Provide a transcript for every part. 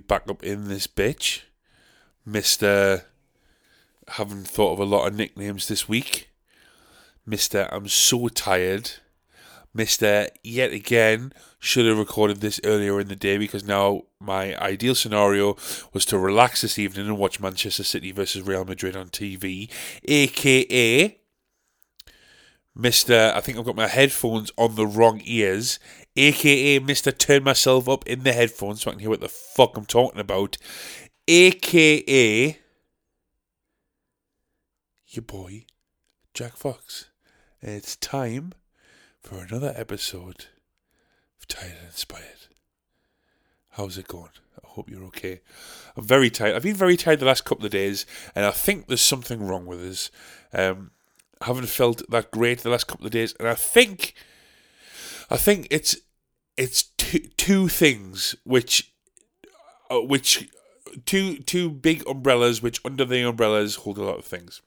Back up in this bitch. Mister, haven't thought of a lot of nicknames this week. Mister, I'm so tired. Mister, yet again, should have recorded this earlier in the day because now my ideal scenario was to relax this evening and watch Manchester City versus Real Madrid on TV, aka Mr. I think I've got my headphones on the wrong ears, aka Mr. Turn myself up in the headphones so I can hear what the fuck I'm talking about, aka your boy, Jack Fox. And it's time for another episode of Tired and Inspired. How's it going? I hope you're okay. I'm very tired. I've been very tired the last couple of days, and I think there's something wrong with us. Um, I haven't felt that great the last couple of days, and I think, I think it's it's two, two things which, uh, which two two big umbrellas which under the umbrellas hold a lot of things.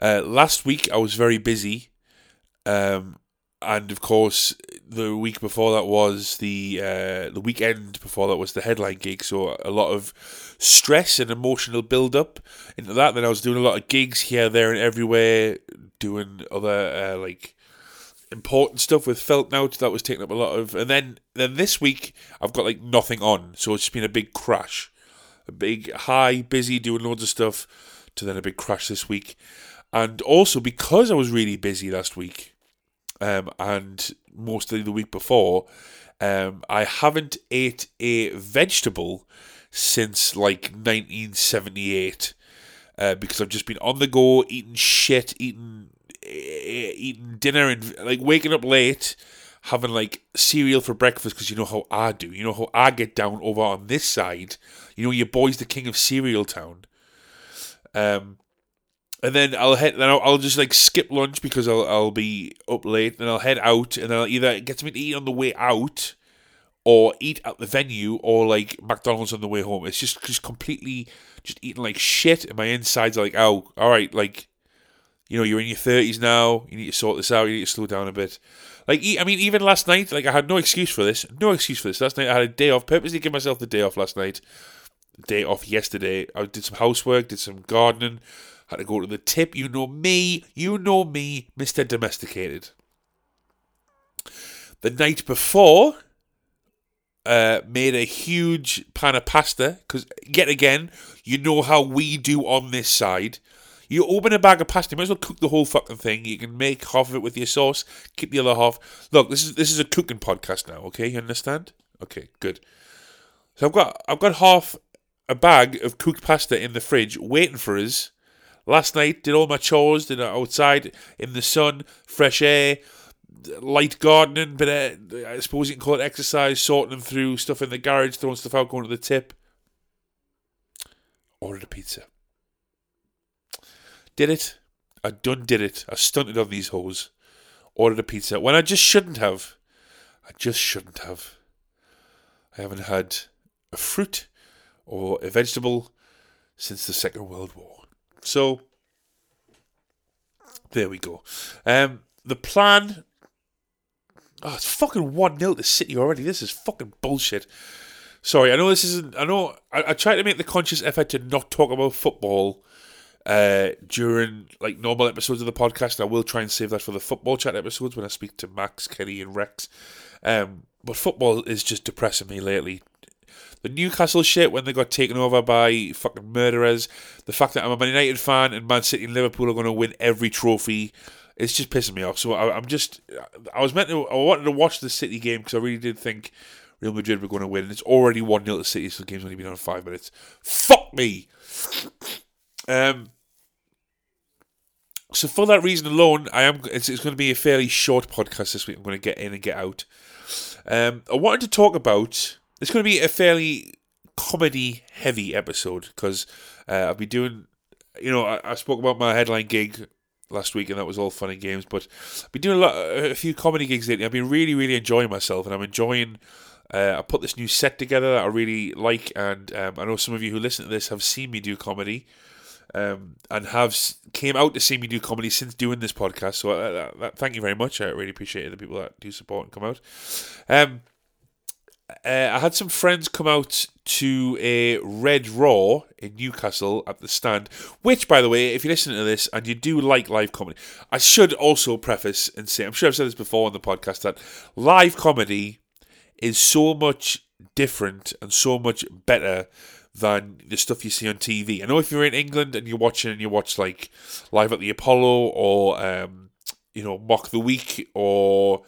Uh, last week I was very busy, um, and of course the week before that was the uh, the weekend before that was the headline gig. So a lot of stress and emotional build up into that. Then I was doing a lot of gigs here, there, and everywhere, doing other uh, like important stuff with Felt Now that was taking up a lot of. And then then this week I've got like nothing on, so it's just been a big crash, a big high, busy doing loads of stuff, to then a big crash this week. And also because I was really busy last week, um, and mostly the week before, um, I haven't ate a vegetable since like 1978 uh, because I've just been on the go, eating shit, eating eating dinner, and like waking up late, having like cereal for breakfast because you know how I do. You know how I get down over on this side. You know your boy's the king of cereal town. Um, and then I'll head. Then I'll, I'll, just like skip lunch because I'll I'll be up late. Then I'll head out, and I'll either get something to eat on the way out, or eat at the venue, or like McDonald's on the way home. It's just just completely just eating like shit, and my insides are like, oh, all right, like, you know, you're in your thirties now. You need to sort this out. You need to slow down a bit. Like, I mean, even last night, like I had no excuse for this. No excuse for this. Last night I had a day off. Purposely give myself the day off last night. Day off yesterday. I did some housework, did some gardening had to go to the tip. You know me, you know me, Mr. Domesticated. The night before, uh, made a huge pan of pasta because, yet again, you know how we do on this side. You open a bag of pasta, you might as well cook the whole fucking thing. You can make half of it with your sauce, keep the other half. Look, this is this is a cooking podcast now, okay? You understand? Okay, good. So I've got I've got half a bag of cooked pasta in the fridge waiting for us Last night, did all my chores, did outside in the sun, fresh air, light gardening, but I suppose you can call it exercise, sorting them through stuff in the garage, throwing stuff out, going to the tip. Ordered a pizza. Did it. I done did it. I stunted on these hoes. Ordered a pizza when I just shouldn't have. I just shouldn't have. I haven't had a fruit or a vegetable since the Second World War. So there we go. Um, the plan. Oh, it's fucking one 0 to City already. This is fucking bullshit. Sorry, I know this isn't. I know I, I try to make the conscious effort to not talk about football uh, during like normal episodes of the podcast. I will try and save that for the football chat episodes when I speak to Max, Kenny, and Rex. Um, but football is just depressing me lately the Newcastle shit when they got taken over by fucking murderers, the fact that I'm a Man United fan and Man City and Liverpool are going to win every trophy, it's just pissing me off. So I, am just, I was meant to, I wanted to watch the City game because I really did think Real Madrid were going to win. And it's already 1 0 to City, so the game's only been on five minutes. Fuck me! Um, so for that reason alone, I am. It's, it's, going to be a fairly short podcast this week. I'm going to get in and get out. Um, I wanted to talk about it's going to be a fairly comedy heavy episode because uh, I'll be doing, you know, I, I spoke about my headline gig last week, and that was all fun and games. But I've been doing a lot, a few comedy gigs lately. I've been really, really enjoying myself, and I'm enjoying. Uh, I put this new set together that I really like, and um, I know some of you who listen to this have seen me do comedy, um, and have came out to see me do comedy since doing this podcast. So uh, uh, thank you very much. I really appreciate the people that do support and come out. Um, uh, I had some friends come out to a Red Raw in Newcastle at the stand, which, by the way, if you're listening to this and you do like live comedy, I should also preface and say, I'm sure I've said this before on the podcast, that live comedy is so much different and so much better than the stuff you see on TV. I know if you're in England and you're watching and you watch like Live at the Apollo or, um, you know, Mock the Week or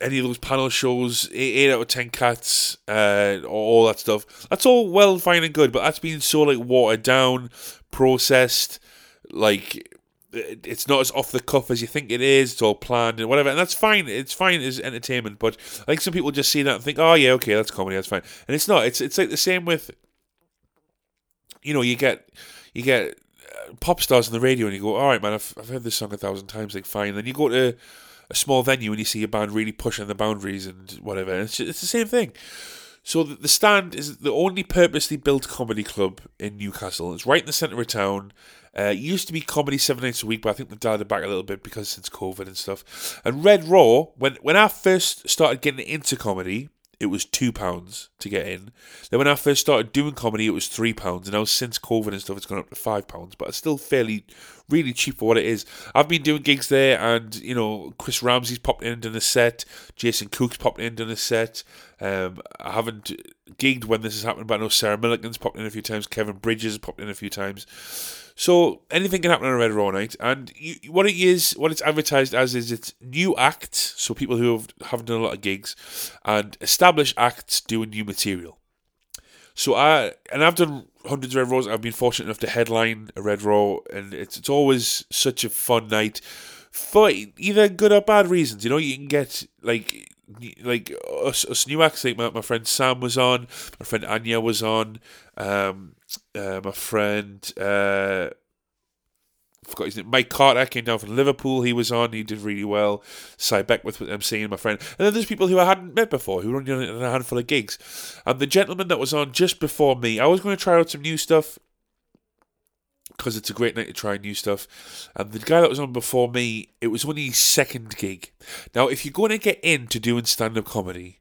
any of those panel shows, eight, out of ten cats, uh, all that stuff. That's all well, fine, and good, but that's been so like watered down, processed, like it's not as off the cuff as you think it is. It's all planned and whatever, and that's fine. It's fine as entertainment, but I think some people just see that and think, oh yeah, okay, that's comedy, that's fine, and it's not. It's it's like the same with, you know, you get you get uh, pop stars on the radio and you go, all right, man, I've I've heard this song a thousand times, like fine. Then you go to a small venue and you see a band really pushing the boundaries and whatever. It's, just, it's the same thing. So the Stand is the only purposely built comedy club in Newcastle. It's right in the centre of town. Uh, it used to be comedy seven nights a week, but I think they've dialed it back a little bit because since COVID and stuff. And Red Raw, when when I first started getting into comedy, it was two pounds to get in. Then when I first started doing comedy, it was three pounds, and now since COVID and stuff, it's gone up to five pounds. But it's still fairly, really cheap for what it is. I've been doing gigs there, and you know, Chris Ramsey's popped in and done a set. Jason Cook's popped in and done a set. Um, I haven't gigged when this has happened, but I know Sarah Millican's popped in a few times. Kevin Bridges popped in a few times. So anything can happen on a Red Raw night, and you, what it is, what it's advertised as is it's new acts. So people who have, haven't done a lot of gigs, and established acts doing new material. So I and I've done hundreds of Red Raws. I've been fortunate enough to headline a Red Raw, and it's it's always such a fun night for either good or bad reasons. You know, you can get like like us, us new acts. Like my, my friend Sam was on, my friend Anya was on. Um, uh, my friend, uh, I forgot his name, Mike Carter came down from Liverpool. He was on, he did really well. Cy Beckwith with MC and my friend. And then there's people who I hadn't met before who were on a handful of gigs. And the gentleman that was on just before me, I was going to try out some new stuff because it's a great night to try new stuff. And the guy that was on before me, it was only his second gig. Now, if you're going to get into doing stand up comedy,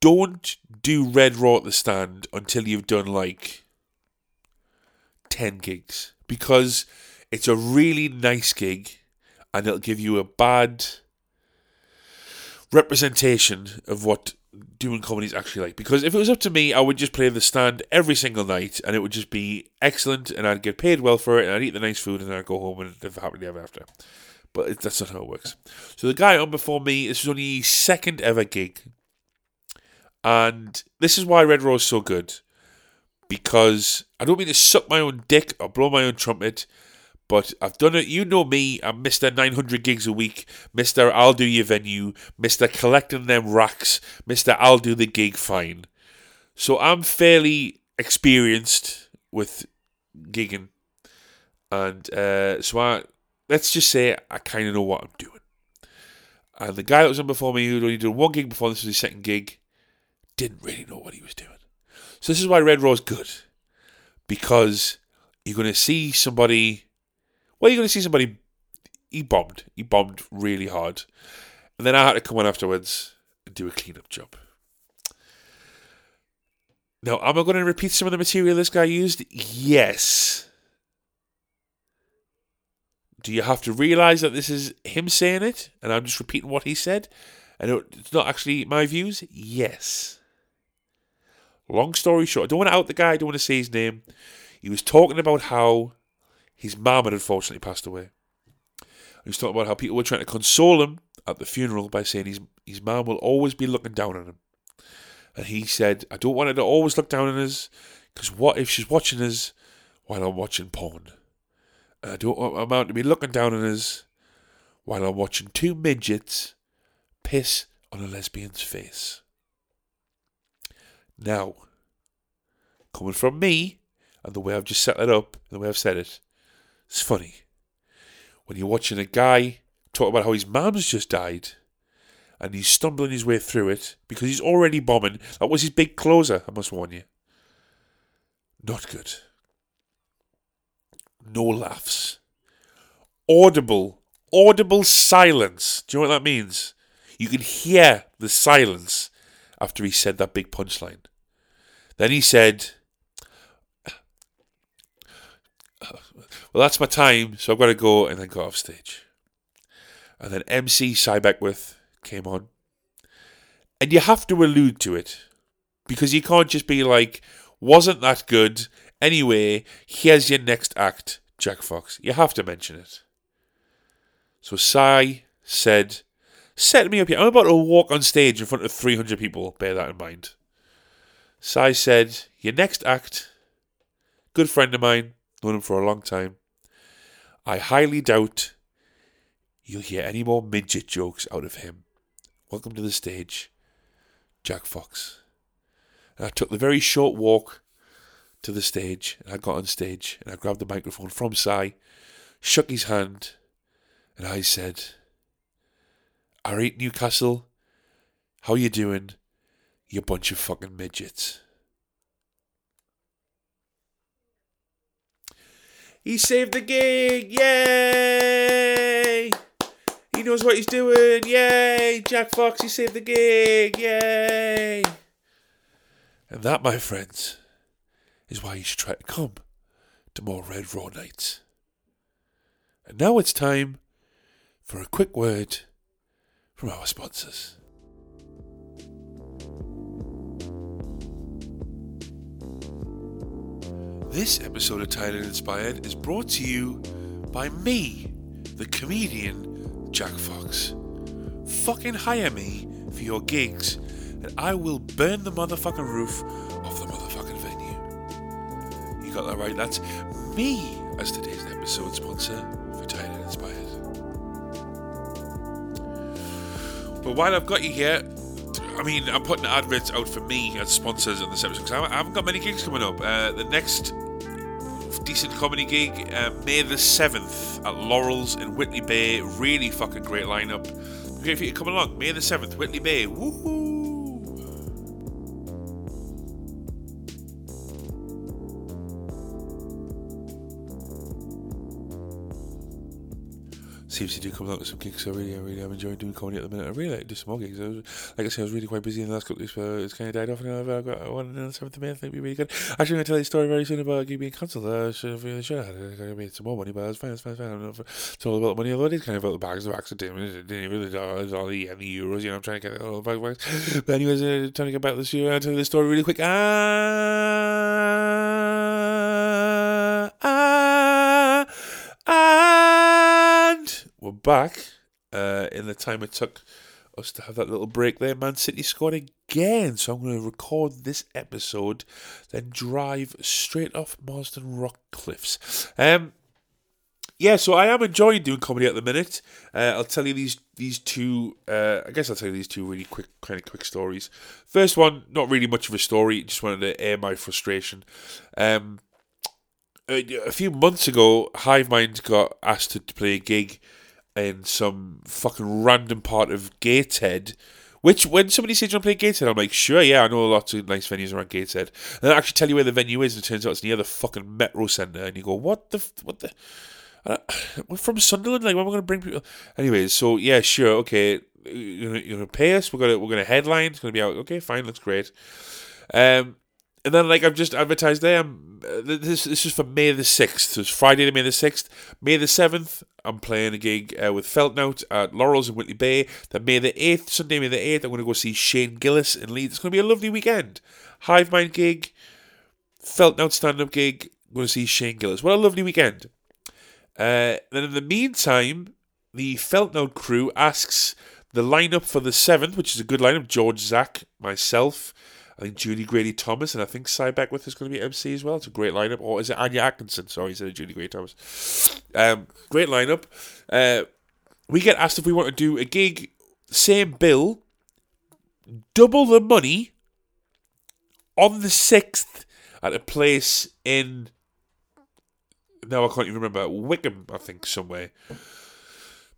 don't do Red Raw at the stand until you've done like 10 gigs because it's a really nice gig and it'll give you a bad representation of what doing comedy is actually like. Because if it was up to me, I would just play the stand every single night and it would just be excellent and I'd get paid well for it and I'd eat the nice food and I'd go home and live happily ever after. But that's not how it works. So the guy on before me, this was only his second ever gig and this is why Red Raw is so good. Because I don't mean to suck my own dick or blow my own trumpet, but I've done it. You know me, I'm Mr. 900 gigs a week, Mr. I'll do your venue, Mr. collecting them racks, Mr. I'll do the gig fine. So I'm fairly experienced with gigging. And uh, so I, let's just say I kind of know what I'm doing. And the guy that was on before me, who'd only done one gig before this was his second gig, didn't really know what he was doing. So this is why Red Raw's good. Because you're going to see somebody. Well, you're going to see somebody. He bombed. He bombed really hard. And then I had to come on afterwards and do a cleanup job. Now, am I going to repeat some of the material this guy used? Yes. Do you have to realize that this is him saying it and I'm just repeating what he said? And it's not actually my views? Yes. Long story short, I don't want to out the guy, I don't want to say his name. He was talking about how his mum had unfortunately passed away. He was talking about how people were trying to console him at the funeral by saying his his mum will always be looking down on him. And he said, I don't want her to always look down on us, because what if she's watching us while I'm watching porn? And I don't want my mum to be looking down on us while I'm watching two midgets piss on a lesbian's face. Now, coming from me, and the way I've just set it up, and the way I've said it, it's funny. When you're watching a guy talk about how his mum's just died, and he's stumbling his way through it because he's already bombing. That was his big closer, I must warn you. Not good. No laughs. Audible, audible silence. Do you know what that means? You can hear the silence after he said that big punchline. Then he said, Well, that's my time, so I've got to go, and then got off stage. And then MC Cy Beckwith came on. And you have to allude to it because you can't just be like, wasn't that good? Anyway, here's your next act, Jack Fox. You have to mention it. So Cy said, Set me up here. I'm about to walk on stage in front of 300 people. Bear that in mind. Cy said, Your next act, good friend of mine, known him for a long time. I highly doubt you'll hear any more midget jokes out of him. Welcome to the stage, Jack Fox. And I took the very short walk to the stage, and I got on stage, and I grabbed the microphone from Cy, shook his hand, and I said, Alright, Newcastle, how you doing? You bunch of fucking midgets. He saved the gig! Yay! He knows what he's doing! Yay! Jack Fox, he saved the gig! Yay! And that, my friends, is why you should try to come to more Red Raw nights. And now it's time for a quick word from our sponsors. This episode of Tired and Inspired is brought to you by me, the comedian Jack Fox. Fucking hire me for your gigs, and I will burn the motherfucking roof off the motherfucking venue. You got that right? That's me as today's episode sponsor for Tired and Inspired. But while I've got you here, I mean, I'm putting adverts out for me as sponsors in this episode because I haven't got many gigs coming up. Uh, the next decent comedy gig, uh, May the 7th at Laurels in Whitley Bay. Really fucking great lineup. Great for you to come along. May the 7th, Whitley Bay. Woohoo! Seems to do come out with some gigs. So really, I really am enjoying doing comedy at the minute. I really like to do some more gigs. I was, like I said, I was really quite busy in the last couple of weeks, but it's kind of died off. And I've got one on the seventh of May. I think it'll be really good. Actually, I'm going to tell you a story very soon about a gig being cancelled. Uh, I should really should have. I made some more money, but it's fine. It's fine. It's fine. I don't know it's all about the money. Although it is kind of about the bags of accident. It didn't really dollars, all the the euros. You know, I'm trying to get all the bags. But anyways, uh, trying to get back this year. I'll tell you the story really quick. Ah, we're back uh, in the time it took us to have that little break there. Man City scored again, so I'm going to record this episode, then drive straight off Marsden Rock Cliffs. Um, yeah, so I am enjoying doing comedy at the minute. Uh, I'll tell you these these two. Uh, I guess I'll tell you these two really quick, kind of quick stories. First one, not really much of a story. Just wanted to air my frustration. Um, a, a few months ago, Hive Mind got asked to play a gig in some fucking random part of Gateshead. Which, when somebody says you want to play Gateshead, I'm like, sure, yeah, I know lots of nice venues around Gateshead. And I actually tell you where the venue is, and it turns out it's near the fucking Metro Centre. And you go, what the, what the? We're from Sunderland. Like, when am I going to bring people? Anyways, so yeah, sure, okay. You're you're gonna pay us. We're gonna we're gonna headline. It's gonna be out. Okay, fine, that's great. Um, and then like I've just advertised there. Uh, this this is for May the sixth. So it's Friday to May the sixth. May the seventh, I'm playing a gig uh, with Feltnout at Laurels in Whitley Bay. Then May the eighth, Sunday May the eighth, I'm going to go see Shane Gillis in Leeds. It's going to be a lovely weekend. Hive Mind gig, Feltnout stand up gig. I'm going to see Shane Gillis. What a lovely weekend. Uh, then in the meantime, the Feltnout crew asks the lineup for the seventh, which is a good lineup. George Zach, myself. I think Julie Grady Thomas, and I think Cy Beckwith is going to be MC as well. It's a great lineup. Or is it Anya Atkinson? Sorry, instead of Julie Grady Thomas. Um, great lineup. Uh, we get asked if we want to do a gig, same bill, double the money on the 6th at a place in. Now I can't even remember Whickham, I think somewhere.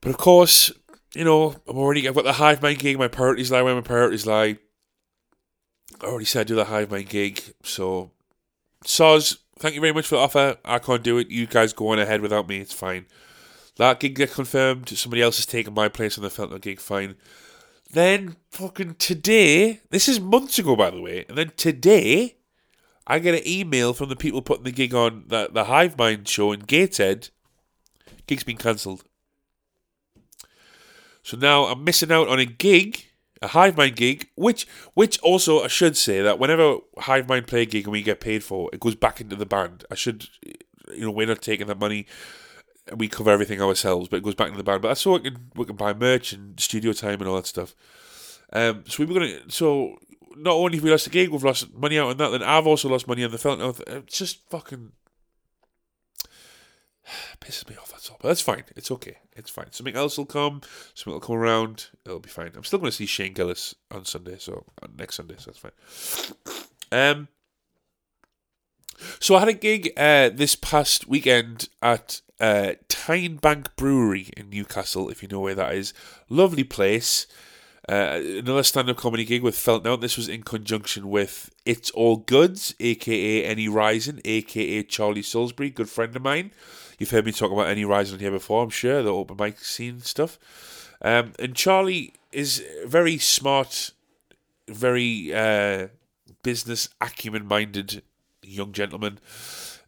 But of course, you know, I'm already. I've got the Hive Mind gig. My priorities lie where my priorities lie. I already said I do the Hive Mind gig, so Soz, thank you very much for the offer. I can't do it. You guys go on ahead without me. It's fine. That gig get confirmed. Somebody else has taken my place on the Feltner gig. Fine. Then fucking today, this is months ago by the way, and then today, I get an email from the people putting the gig on the the Hive Mind show in Gateshead. Gig's been cancelled. So now I'm missing out on a gig, a Hive Mind gig, which which also I should say that whenever Hive Mind play a gig and we get paid for, it goes back into the band. I should, you know, we're not taking that money. We cover everything ourselves, but it goes back into the band. But that's so we can we can buy merch and studio time and all that stuff. Um, so we were gonna. So not only have we lost the gig, we've lost money out on that. Then I've also lost money on the film. It's just fucking pisses me off. That's all. But that's fine. It's okay. It's fine. Something else will come. Something will come around. It'll be fine. I'm still going to see Shane Gillis on Sunday. So on next Sunday. So that's fine. Um. So I had a gig uh, this past weekend at uh, Tyne Bank Brewery in Newcastle, if you know where that is. Lovely place. Uh, another stand-up comedy gig with Felt Now. This was in conjunction with It's All Goods, aka Any Rising, aka Charlie Salisbury, good friend of mine. You've heard me talk about Any Rising here before, I'm sure, the open mic scene stuff. Um, and Charlie is a very smart, very uh, business acumen-minded young gentleman.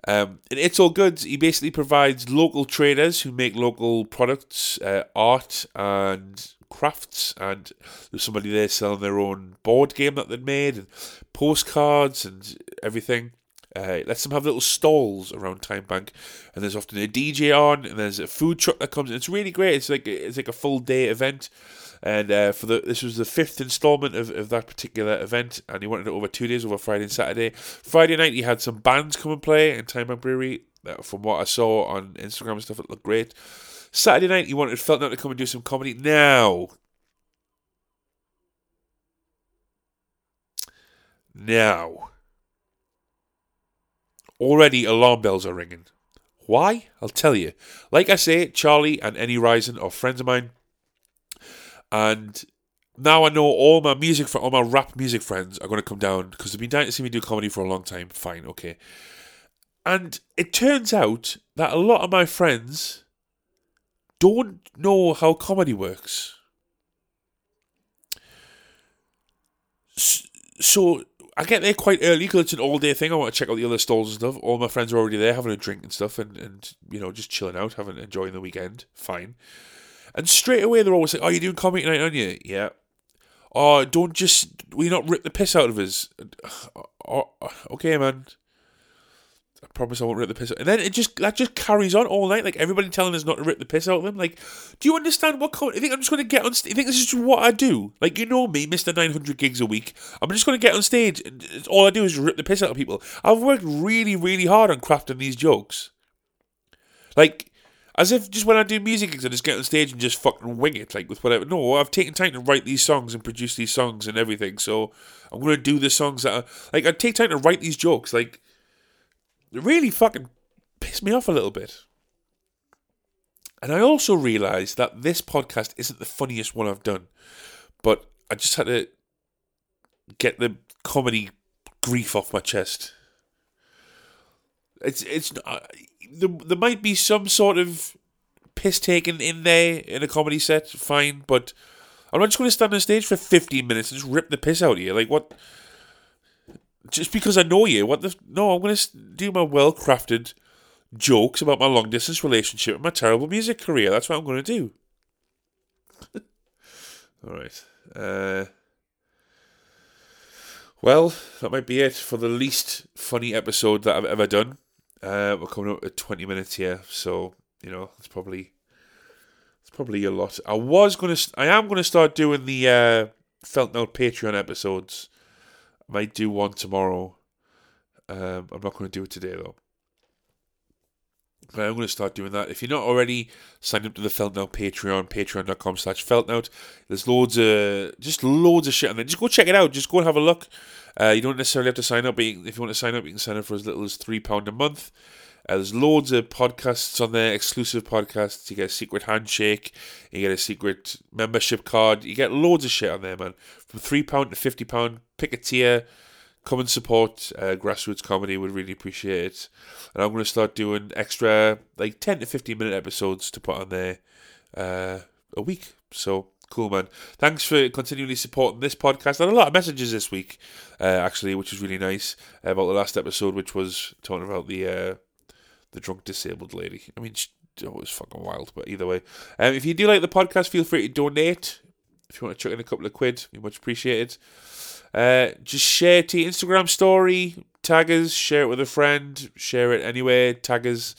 Um, and it's all good. He basically provides local traders who make local products, uh, art and crafts, and there's somebody there selling their own board game that they'd made, and postcards and everything. Uh, lets them have little stalls around Tyne Bank, and there's often a DJ on, and there's a food truck that comes. in. It's really great. It's like it's like a full day event, and uh, for the this was the fifth installment of, of that particular event, and he wanted it over two days, over Friday and Saturday. Friday night he had some bands come and play in Tyne Bank Brewery. Uh, from what I saw on Instagram and stuff, it looked great. Saturday night he wanted Felt Now to come and do some comedy. Now, now, already alarm bells are ringing. Why? I'll tell you. Like I say, Charlie and Any Rising are friends of mine, and now I know all my music for all my rap music friends are going to come down because they've been dying to see me do comedy for a long time. Fine, okay. And it turns out that a lot of my friends don't know how comedy works. So I get there quite early because it's an all day thing. I want to check out the other stalls and stuff. All my friends are already there having a drink and stuff and, and you know, just chilling out, having enjoying the weekend. Fine. And straight away they're always like, Oh, you're doing comedy tonight, aren't you? Yeah. Oh, don't just we not rip the piss out of us. Oh, okay, man. I promise I won't rip the piss out. And then it just that just carries on all night. Like everybody telling us not to rip the piss out of them. Like, do you understand what? Co- I think I'm just going to get on. St- I think this is what I do. Like you know me, Mister 900 gigs a week. I'm just going to get on stage. All I do is rip the piss out of people. I've worked really, really hard on crafting these jokes. Like, as if just when I do music gigs, I just get on stage and just fucking wing it, like with whatever. No, I've taken time to write these songs and produce these songs and everything. So I'm going to do the songs that are like I take time to write these jokes. Like really fucking pissed me off a little bit. And I also realised that this podcast isn't the funniest one I've done, but I just had to get the comedy grief off my chest. It's it's uh, there, there might be some sort of piss taken in there in a comedy set, fine, but I'm not just going to stand on stage for 15 minutes and just rip the piss out of you. Like what? Just because I know you. What the? No, I'm going to do my well crafted jokes about my long distance relationship and my terrible music career. That's what I'm going to do. All right. Uh, well, that might be it for the least funny episode that I've ever done. Uh, we're coming up at 20 minutes here, so you know it's probably it's probably a lot. I was gonna, I am gonna start doing the uh, Felt Now Patreon episodes might do one tomorrow. Um, I'm not going to do it today though, Right, I'm going to start doing that. If you're not already signed up to the Felt Now Patreon, patreon.com slash feltnout, there's loads of, just loads of shit on there. Just go check it out. Just go and have a look. Uh, you don't necessarily have to sign up. But if you want to sign up, you can sign up for as little as £3 a month. Uh, there's loads of podcasts on there, exclusive podcasts. You get a secret handshake, you get a secret membership card. You get loads of shit on there, man. From £3 to £50, pick a tier come and support uh, grassroots comedy. Would really appreciate it. And I'm going to start doing extra, like 10 to 15 minute episodes to put on there uh, a week. So cool, man. Thanks for continually supporting this podcast. I had a lot of messages this week, uh, actually, which was really nice about the last episode, which was talking about the uh, the drunk disabled lady. I mean, it was fucking wild, but either way. Um, if you do like the podcast, feel free to donate. If you want to chuck in a couple of quid, be much appreciated. Uh, just share to your Instagram story, tag us, share it with a friend, share it anywhere, tag us.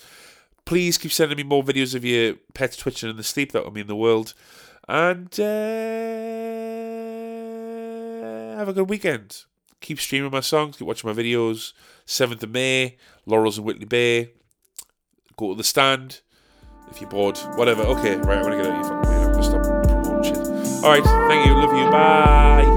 Please keep sending me more videos of your pets twitching in the sleep. That would mean the world. And uh, have a good weekend. Keep streaming my songs, keep watching my videos. 7th of May, Laurels and Whitley Bay. Go to the stand if you're bored. Whatever. Okay, right, I'm to get out of here. I'm to stop promoting shit. Alright, thank you. Love you. Bye.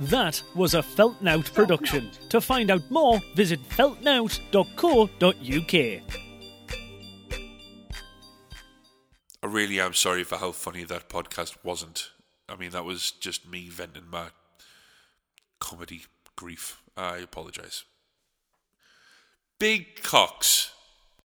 That was a Feltnout production. To find out more, visit feltnout.co.uk. I really am sorry for how funny that podcast wasn't. I mean, that was just me venting my comedy grief. I apologise. Big cocks.